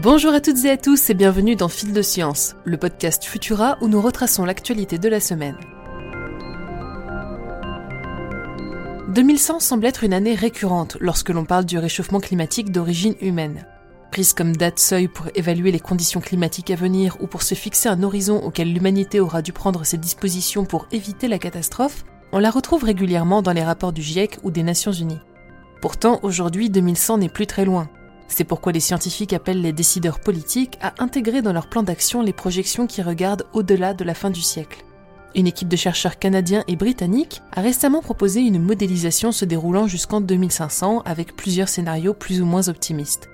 Bonjour à toutes et à tous et bienvenue dans Fil de Science, le podcast Futura où nous retraçons l'actualité de la semaine. 2100 semble être une année récurrente lorsque l'on parle du réchauffement climatique d'origine humaine. Prise comme date seuil pour évaluer les conditions climatiques à venir ou pour se fixer un horizon auquel l'humanité aura dû prendre ses dispositions pour éviter la catastrophe, on la retrouve régulièrement dans les rapports du GIEC ou des Nations Unies. Pourtant, aujourd'hui, 2100 n'est plus très loin. C'est pourquoi les scientifiques appellent les décideurs politiques à intégrer dans leur plan d'action les projections qui regardent au-delà de la fin du siècle. Une équipe de chercheurs canadiens et britanniques a récemment proposé une modélisation se déroulant jusqu'en 2500 avec plusieurs scénarios plus ou moins optimistes.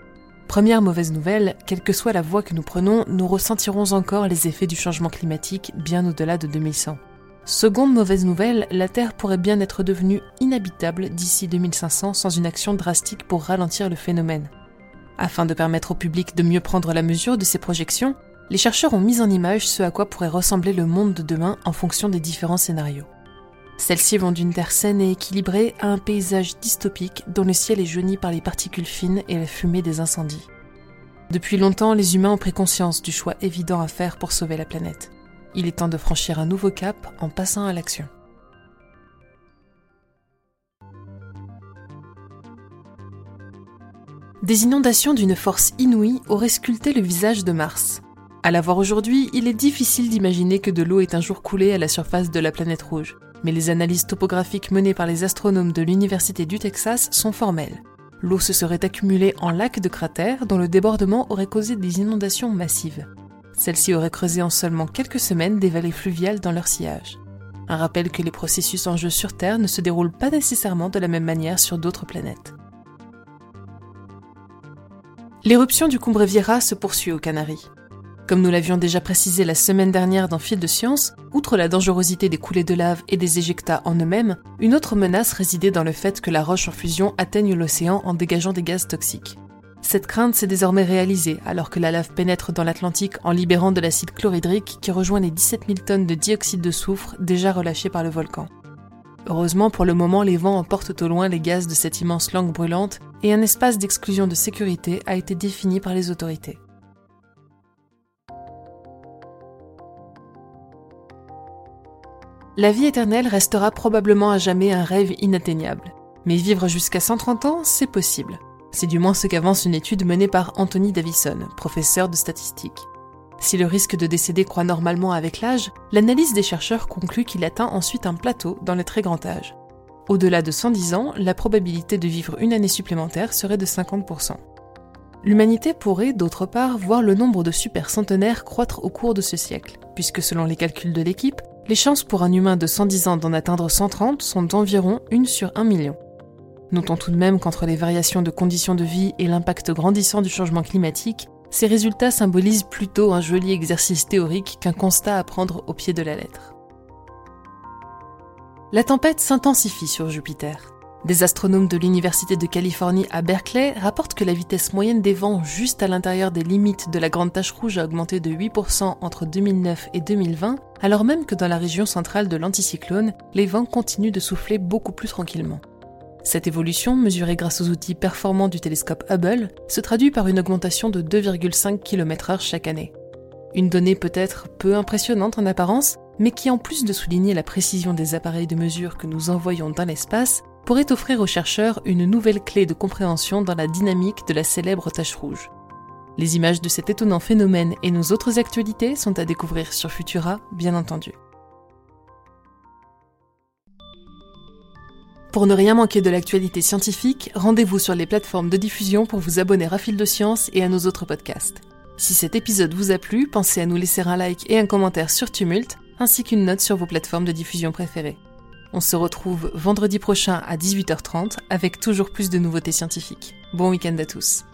Première mauvaise nouvelle, quelle que soit la voie que nous prenons, nous ressentirons encore les effets du changement climatique bien au-delà de 2100. Seconde mauvaise nouvelle, la Terre pourrait bien être devenue inhabitable d'ici 2500 sans une action drastique pour ralentir le phénomène. Afin de permettre au public de mieux prendre la mesure de ces projections, les chercheurs ont mis en image ce à quoi pourrait ressembler le monde de demain en fonction des différents scénarios. Celles-ci vont d'une Terre saine et équilibrée à un paysage dystopique dont le ciel est jauni par les particules fines et la fumée des incendies. Depuis longtemps, les humains ont pris conscience du choix évident à faire pour sauver la planète. Il est temps de franchir un nouveau cap en passant à l'action. Des inondations d'une force inouïe auraient sculpté le visage de Mars. À la voir aujourd'hui, il est difficile d'imaginer que de l'eau ait un jour coulé à la surface de la planète rouge, mais les analyses topographiques menées par les astronomes de l'Université du Texas sont formelles. L'eau se serait accumulée en lacs de cratères dont le débordement aurait causé des inondations massives. Celles-ci auraient creusé en seulement quelques semaines des vallées fluviales dans leur sillage. Un rappel que les processus en jeu sur Terre ne se déroulent pas nécessairement de la même manière sur d'autres planètes. L'éruption du Cumbre se poursuit aux Canaries. Comme nous l'avions déjà précisé la semaine dernière dans Fil de Science, outre la dangerosité des coulées de lave et des éjectats en eux-mêmes, une autre menace résidait dans le fait que la roche en fusion atteigne l'océan en dégageant des gaz toxiques. Cette crainte s'est désormais réalisée alors que la lave pénètre dans l'Atlantique en libérant de l'acide chlorhydrique qui rejoint les 17 000 tonnes de dioxyde de soufre déjà relâchées par le volcan. Heureusement pour le moment, les vents emportent au loin les gaz de cette immense langue brûlante et un espace d'exclusion de sécurité a été défini par les autorités. La vie éternelle restera probablement à jamais un rêve inatteignable. Mais vivre jusqu'à 130 ans, c'est possible. C'est du moins ce qu'avance une étude menée par Anthony Davison, professeur de statistique. Si le risque de décéder croît normalement avec l'âge, l'analyse des chercheurs conclut qu'il atteint ensuite un plateau dans le très grand âge. Au-delà de 110 ans, la probabilité de vivre une année supplémentaire serait de 50%. L'humanité pourrait, d'autre part, voir le nombre de super centenaires croître au cours de ce siècle, puisque selon les calculs de l'équipe, les chances pour un humain de 110 ans d'en atteindre 130 sont d'environ 1 sur 1 million. Notons tout de même qu'entre les variations de conditions de vie et l'impact grandissant du changement climatique, ces résultats symbolisent plutôt un joli exercice théorique qu'un constat à prendre au pied de la lettre. La tempête s'intensifie sur Jupiter. Des astronomes de l'Université de Californie à Berkeley rapportent que la vitesse moyenne des vents juste à l'intérieur des limites de la Grande Tache Rouge a augmenté de 8% entre 2009 et 2020, alors même que dans la région centrale de l'anticyclone, les vents continuent de souffler beaucoup plus tranquillement. Cette évolution, mesurée grâce aux outils performants du télescope Hubble, se traduit par une augmentation de 2,5 km/h chaque année. Une donnée peut-être peu impressionnante en apparence, mais qui en plus de souligner la précision des appareils de mesure que nous envoyons dans l'espace, pourrait offrir aux chercheurs une nouvelle clé de compréhension dans la dynamique de la célèbre tache rouge. Les images de cet étonnant phénomène et nos autres actualités sont à découvrir sur Futura, bien entendu. Pour ne rien manquer de l'actualité scientifique, rendez-vous sur les plateformes de diffusion pour vous abonner à Fil de Science et à nos autres podcasts. Si cet épisode vous a plu, pensez à nous laisser un like et un commentaire sur Tumult, ainsi qu'une note sur vos plateformes de diffusion préférées. On se retrouve vendredi prochain à 18h30 avec toujours plus de nouveautés scientifiques. Bon week-end à tous.